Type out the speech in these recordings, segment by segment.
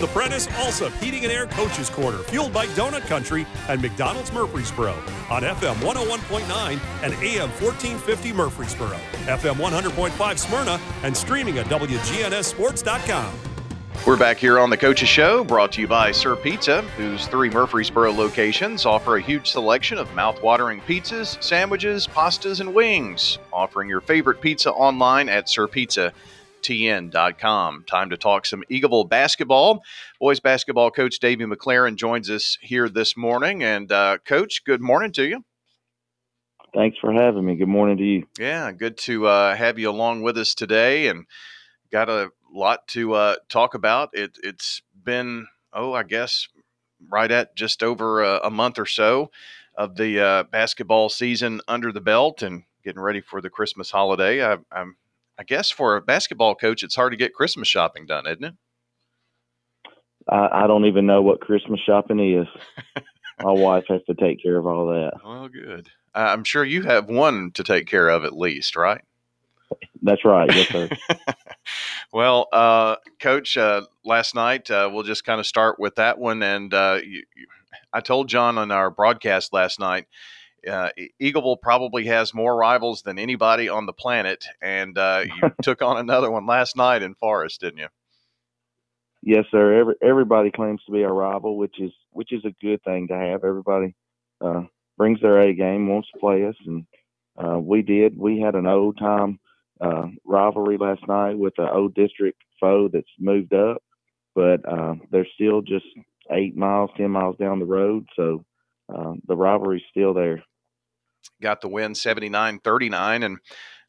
The Prentice Allsup Heating and Air Coaches Corner, fueled by Donut Country and McDonald's Murfreesboro on FM 101.9 and AM 1450 Murfreesboro, FM 100.5 Smyrna, and streaming at WGNSSports.com. We're back here on the Coaches Show, brought to you by Sir Pizza, whose three Murfreesboro locations offer a huge selection of mouth-watering pizzas, sandwiches, pastas, and wings. Offering your favorite pizza online at sirpizzatn.com. Time to talk some Eagleville basketball. Boys basketball coach Davy McClaran joins us here this morning. And, uh, Coach, good morning to you. Thanks for having me. Good morning to you. Yeah, good to uh, have you along with us today. And got a lot to uh, talk about. It, has been, oh, I guess, right at just over a, a month or so of the uh, basketball season under the belt and getting ready for the Christmas holiday. I, I'm, I guess for a basketball coach, it's hard to get Christmas shopping done, isn't it? I, I don't even know what Christmas shopping is. My wife has to take care of all that. Well, good. I'm sure you have one to take care of at least, right? That's right. Yes, sir. well, uh, Coach, uh, last night uh, we'll just kind of start with that one. And uh, you, you, I told John on our broadcast last night, uh, Eagleville probably has more rivals than anybody on the planet, and uh, you took on another one last night in Forest, didn't you? Yes, sir. Every, everybody claims to be a rival, which is which is a good thing to have. Everybody brings their A game, wants to play us, and we did. We had an old time uh, rivalry last night with an old district foe that's moved up, but uh, they're still just eight miles, ten miles down the road. So uh, the rivalry's still there. Got the win 79-39 and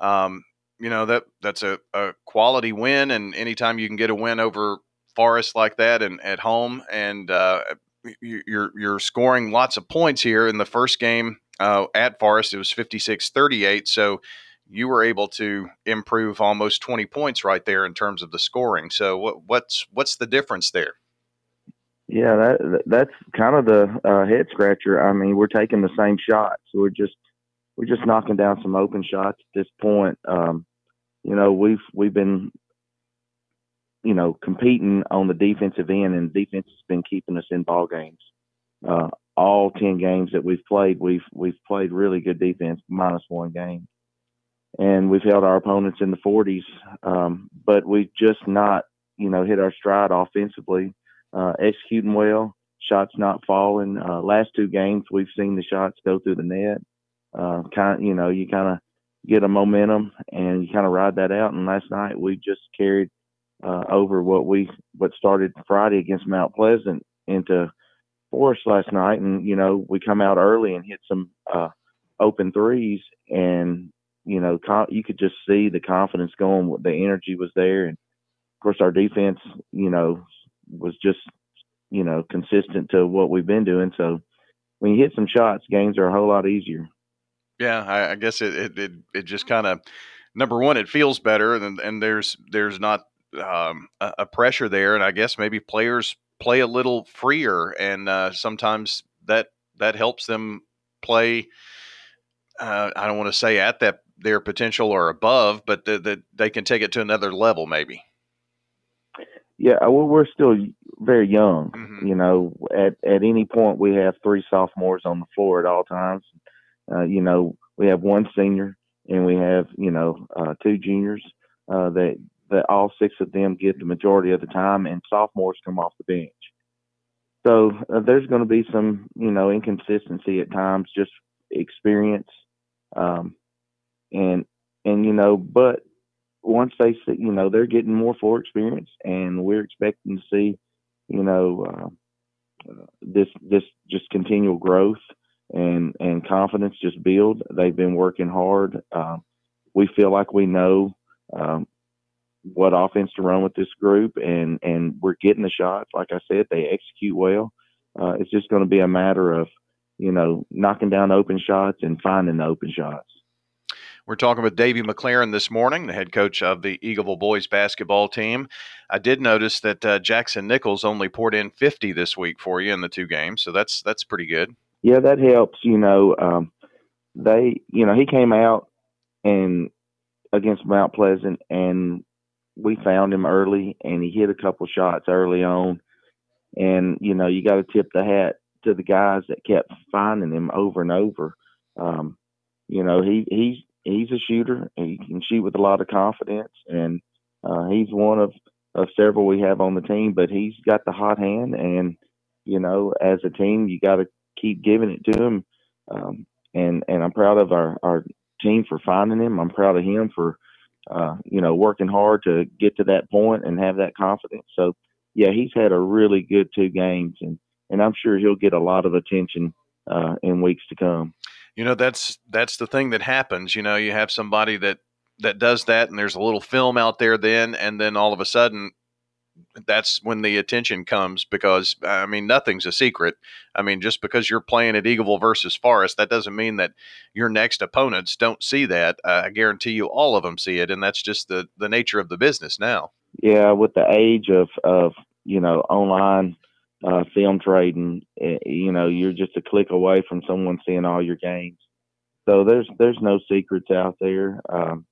um, you know that that's a, a quality win and anytime you can get a win over Forest like that and at home and uh, you're you're scoring lots of points here in the first game uh, at Forest it was 56-38 so you were able to improve almost 20 points right there in terms of the scoring. So what, what's what's the difference there? Yeah, that that's kind of the uh, head scratcher. I mean, we're taking the same shots. We're just we're just knocking down some open shots at this point. Um, you know, we've we've been you know competing on the defensive end, and defense has been keeping us in ball games. Uh, all ten games that we've played, we've we've played really good defense, minus one game and we've held our opponents in the 40s, um, but we've just not, you know, hit our stride offensively, uh, executing well, shots not falling. Uh, last two games, we've seen the shots go through the net. Uh, kind, you know, you kind of get a momentum and you kind of ride that out. And last night we just carried uh, over what we what started Friday against Mount Pleasant into Forest last night, and you know we come out early and hit some uh, open threes, and you know, you could just see the confidence going. The energy was there, and of course, our defense, you know, was just, you know, consistent to what we've been doing. So when you hit some shots, games are a whole lot easier. Yeah, I, I guess it it it, it just kind of number one, it feels better, and and there's there's not um, a, a, pressure there, and I guess maybe players play a little freer, and uh, sometimes that that helps them play. Uh, I don't want to say at that their potential or above, but that the, they can take it to another level, maybe. Yeah, well, we're still very young. Mm-hmm. You know, at at any point we have three sophomores on the floor at all times. Uh, you know, we have one senior and we have you know uh, two juniors uh, that that all six of them get the majority of the time, and sophomores come off the bench. So uh, there's going to be some you know inconsistency at times, just experience. Um, and and you know, but once they see, you know, they're getting more floor experience, and we're expecting to see, you know, uh, uh, this this just continual growth and and confidence just build. They've been working hard. Um, we feel like we know um, what offense to run with this group, and and we're getting the shots. Like I said, they execute well. Uh, it's just going to be a matter of you know knocking down open shots and finding the open shots. We're talking with Davy McClaran this morning, the head coach of the Eagleville boys basketball team. I did notice that uh, Jackson Nichols only poured in 50 this week for you in the two games, so that's that's pretty good. Yeah, that helps. You know, um, they, you know, he came out and against Mount Pleasant, and we found him early, and he hit a couple shots early on. and you know you got to tip the hat to the guys that kept finding him over and over. Um, you know, he he's he's a shooter. He can shoot with a lot of confidence, and uh, he's one of of several we have on the team. But he's got the hot hand, and you know, as a team, you got to keep giving it to him. Um, and and I'm proud of our our team for finding him. I'm proud of him for uh, you know working hard to get to that point and have that confidence. So yeah, he's had a really good two games, and and I'm sure he'll get a lot of attention uh, in weeks to come. You know, that's that's the thing that happens. You know, you have somebody that that does that, and there's a little film out there then, and then all of a sudden that's when the attention comes because I mean nothing's a secret. I mean just because you're playing at Eagleville versus Forest, that doesn't mean that your next opponents don't see that. Uh, I guarantee you, all of them see it, and that's just the the nature of the business now. Yeah, with the age of of you know online uh, film trading, eh, you know you're just a click away from someone seeing all your games. So there's there's no secrets out there. Um,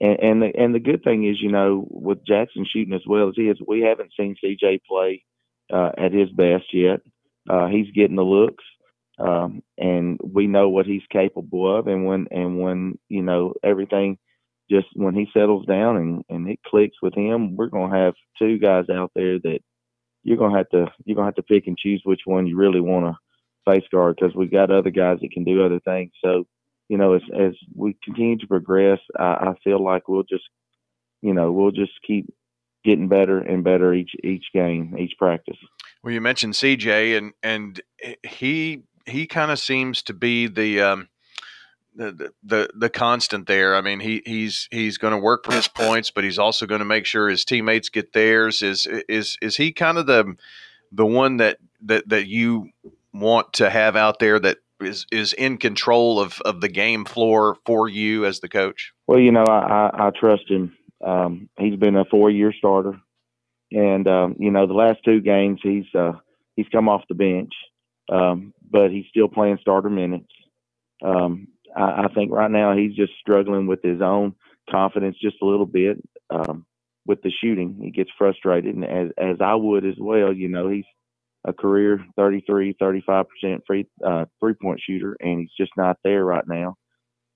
and and the, and the good thing is, you know, with Jackson shooting as well as he is, we haven't seen CJ play uh, at his best yet. Uh, he's getting the looks, um, and we know what he's capable of. And when and when you know everything, just when he settles down and and it clicks with him, we're gonna have two guys out there that you're gonna have to you're gonna have to pick and choose which one you really want to face guard because we've got other guys that can do other things. So you know, as as we continue to progress, I, I feel like we'll just, you know, we'll just keep getting better and better each each game, each practice. Well, you mentioned CJ, and and he he kind of seems to be the. Um, the, the the constant there. I mean, he he's he's going to work for his points, but he's also going to make sure his teammates get theirs. Is is is he kind of the the one that that that you want to have out there that is is in control of of the game floor for you as the coach? Well, you know, I I, I trust him. Um, he's been a four year starter, and um, you know, the last two games he's uh, he's come off the bench, um, but he's still playing starter minutes. Um, I, I think right now he's just struggling with his own confidence just a little bit um, with the shooting. He gets frustrated, and as as I would as well. You know, he's a career 33, 35% free uh, three point shooter, and he's just not there right now.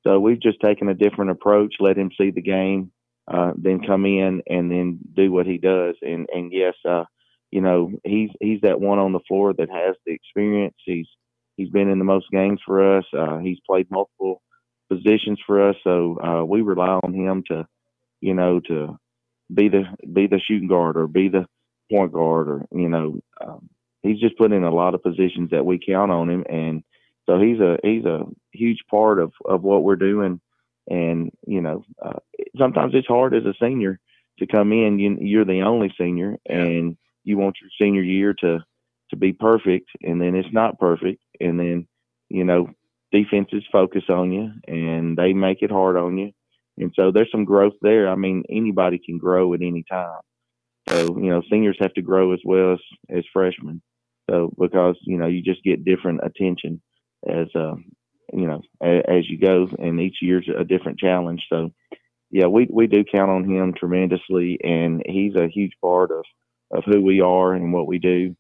So we've just taken a different approach, let him see the game, uh, then come in and then do what he does. And and yes, uh, you know he's he's that one on the floor that has the experience. He's he's been in the most games for us. Uh, he's played multiple positions for us, so uh, we rely on him to, you know, to be the be the shooting guard or be the point guard or you know um, he's just put in a lot of positions that we count on him, and so he's a he's a huge part of of what we're doing. And you know, uh, sometimes it's hard as a senior to come in. You, you're the only senior, and you want your senior year to to be perfect, and then it's not perfect, and then you know defenses focus on you, and they make it hard on you. And so there's some growth there. I mean, anybody can grow at any time. So, you know, seniors have to grow as well as, as freshmen. So because you know you just get different attention as uh, you know as, as you go, and each year's a different challenge. So yeah, we we do count on him tremendously, and he's a huge part of of who we are and what we do.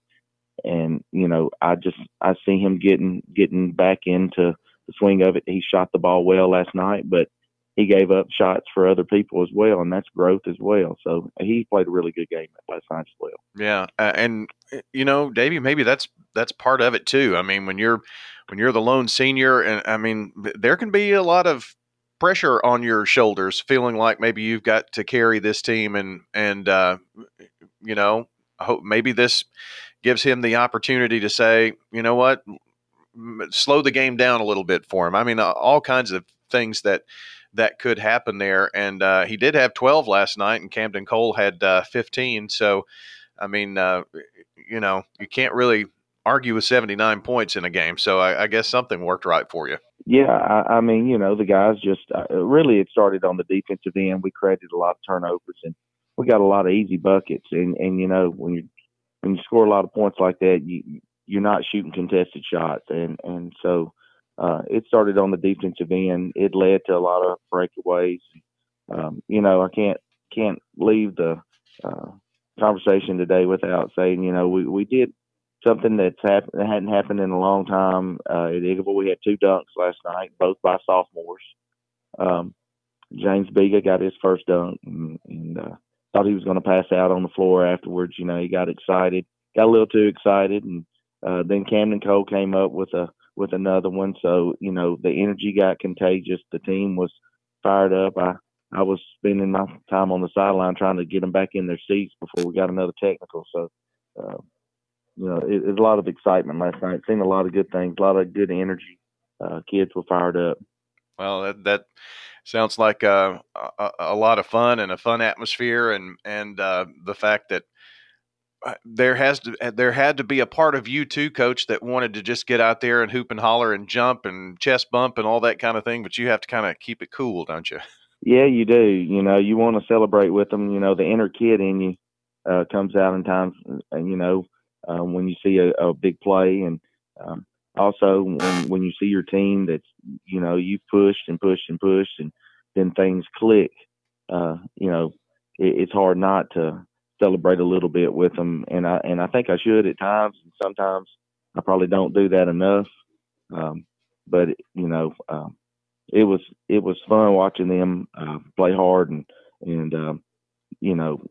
And you know, I just I see him getting getting back into the swing of it. He shot the ball well last night, but he gave up shots for other people as well, and that's growth as well. So he played a really good game last night as well. Yeah, uh, and eh, you know, Davy, maybe that's that's part of it too. I mean, when you're when you're the lone senior, and I mean, there can be a lot of pressure on your shoulders, feeling like maybe you've got to carry this team, and and uh, you know, hope maybe this gives him the opportunity to say, you know what, slow the game down a little bit for him. I mean, all kinds of things that that could happen there. And uh, he did have 12 last night, and Camden Cole had uh, 15. So, I mean, uh, you know, you can't really argue with 79 points in a game. So I, I guess something worked right for you. Yeah, I, I mean, you know, the guys just uh, really it started on the defensive end. We created a lot of turnovers, and we got a lot of easy buckets. And and you know, when you when you score a lot of points like that, you you're not shooting contested shots, and and so uh, it started on the defensive end. It led to a lot of breakaways. Um, you know, I can't can't leave the uh, conversation today without saying, you know, we, we did something that's happened that hadn't happened in a long time. Uh, at Eagleville, we had two dunks last night, both by sophomores. Um, James Biga got his first dunk and, and uh, thought he was going to pass out on the floor afterwards. You know, he got excited, got a little too excited, and uh, then Camden Cole came up with a with another one. So you know, the energy got contagious. The team was fired up. I I was spending my time on the sideline trying to get them back in their seats before we got another technical. So, uh, you know, it, it was a lot of excitement last night. Seen a lot of good things, a lot of good energy. Uh, kids were fired up. Well, that, that sounds like uh, a, a, lot of fun and a fun atmosphere, and and uh, the fact that uh, there has to there had to be a part of you too, coach, that wanted to just get out there and hoop and holler and jump and chest bump and all that kind of thing. But you have to kind of keep it cool, don't you? Yeah, you do. You know, you want to celebrate with them. You know, the inner kid in you uh, comes out in times. Uh, you know, um, when you see a, a big play, and um, also when when you see your team that's you know you've pushed and pushed and pushed, and then things click. Uh, you know, it, it's hard not to celebrate a little bit with them, and I and I think I should at times, and sometimes I probably don't do that enough. Um, but you know, um, it was it was fun watching them uh, play hard and and um, you know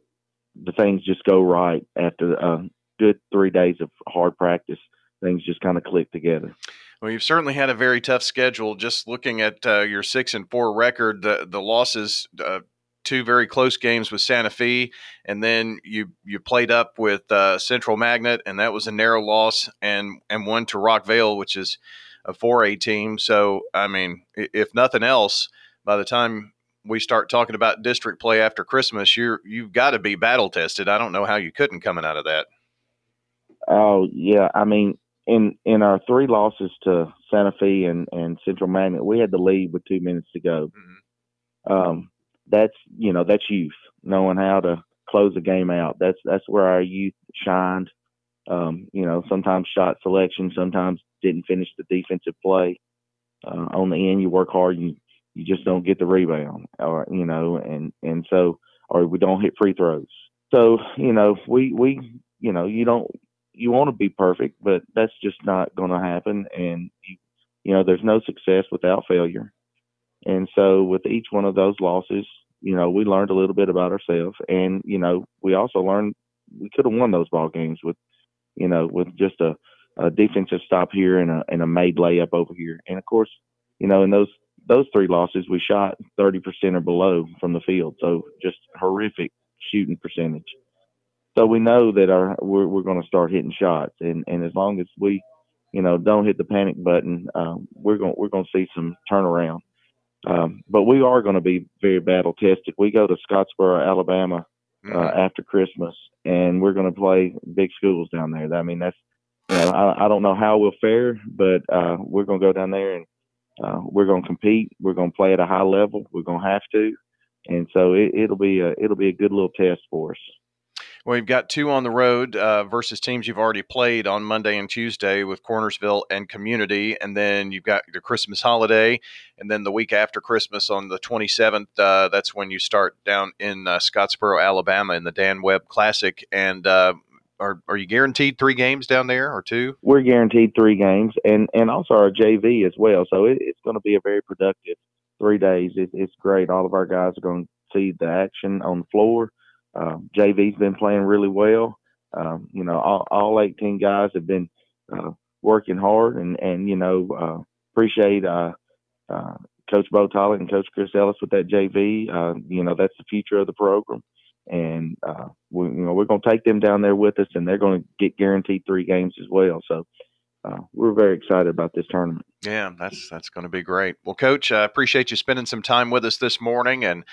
the things just go right after a good three days of hard practice. Things just kind of click together. Well, you've certainly had a very tough schedule. Just looking at uh, your six and four record, the the losses, uh, two very close games with Santa Fe, and then you you played up with uh, Central Magnet, and that was a narrow loss, and and one to Rockvale, which is a 4A team. So, I mean, if nothing else, by the time we start talking about district play after Christmas, you're you've got to be battle tested. I don't know how you couldn't coming out of that. Oh yeah, I mean, in in our three losses to Santa Fe and, and Central Magnet, we had the lead with two minutes to go. Mm-hmm. Um, that's you know that's youth knowing how to close a game out. That's that's where our youth shined. Um, you know, sometimes shot selection, sometimes didn't finish the defensive play. Uh, on the end, you work hard, you you just don't get the rebound, or you know, and and so or we don't hit free throws. So you know, we we you know you don't you want to be perfect, but that's just not going to happen. And you, you know, there's no success without failure. And so with each one of those losses, you know, we learned a little bit about ourselves, and you know, we also learned we could have won those ball games with, you know, with just a, a defensive stop here and a and a made layup over here. And of course, you know, in those those three losses, we shot 30% or below from the field, so just horrific shooting percentage so we know that our we're we're going to start hitting shots, and and as long as we, you know, don't hit the panic button, um, we're going we're going to see some turnaround. Um, but we are going to be very battle tested. We go to Scottsboro, Alabama, uh, mm-hmm. after Christmas, and we're going to play big schools down there. I mean, that's you know, I, I don't know how we'll fare, but uh, we're going to go down there and uh, we're going to compete. We're going to play at a high level. We're going to have to, and so it, it'll be a it'll be a good little test for us. Well, you've got two on the road uh, versus teams you've already played on Monday and Tuesday with Cornersville and Community, and then you've got the Christmas holiday, and then the week after Christmas on the 27th, uh, that's when you start down in uh, Scottsboro, Alabama, in the Dan Webb Classic. And uh, are are you guaranteed three games down there or two? We're guaranteed three games, and and also our JV as well. So it, it's going to be a very productive three days. It, it's great. All of our guys are going to see the action on the floor um, JV's been playing really well. Um, you know, all, all 18 guys have been uh, working hard, and and you know, uh, appreciate uh, uh, Coach Bo Tollett and Coach Chris Ellis with that JV. Uh, you know, that's the future of the program, and uh, we, you know, we're going to take them down there with us, and they're going to get guaranteed three games as well. So. Uh, we're very excited about this tournament. Yeah, that's that's going to be great. Well, Coach, I appreciate you spending some time with us this morning, and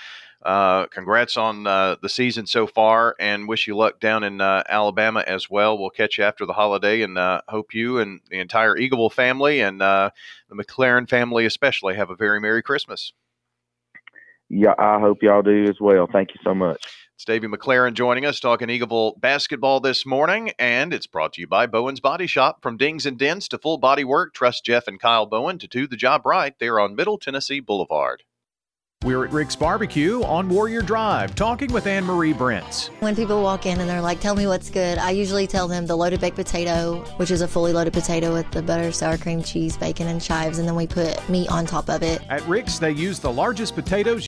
uh, congrats on uh, the season so far, and wish you luck down in uh, Alabama as well. We'll catch you after the holiday, and uh, hope you and the entire Eagleville family and uh, the McClaran family especially have a very merry Christmas. Yeah, I hope y'all do as well. Thank you so much. It's Davy McClaran joining us talking Eagleville basketball this morning, and it's brought to you by Bowen's Body Shop. From dings and dents to full body work, trust Jeff and Kyle Bowen to do the job right. They're on Middle Tennessee Boulevard. We're at Rick's Barbecue on Warrior Drive, talking with Anne Marie Brents. When people walk in and they're like, tell me what's good, I usually tell them the loaded baked potato, which is a fully loaded potato with the butter, sour cream, cheese, bacon, and chives, and then we put meat on top of it. At Rick's, they use the largest potatoes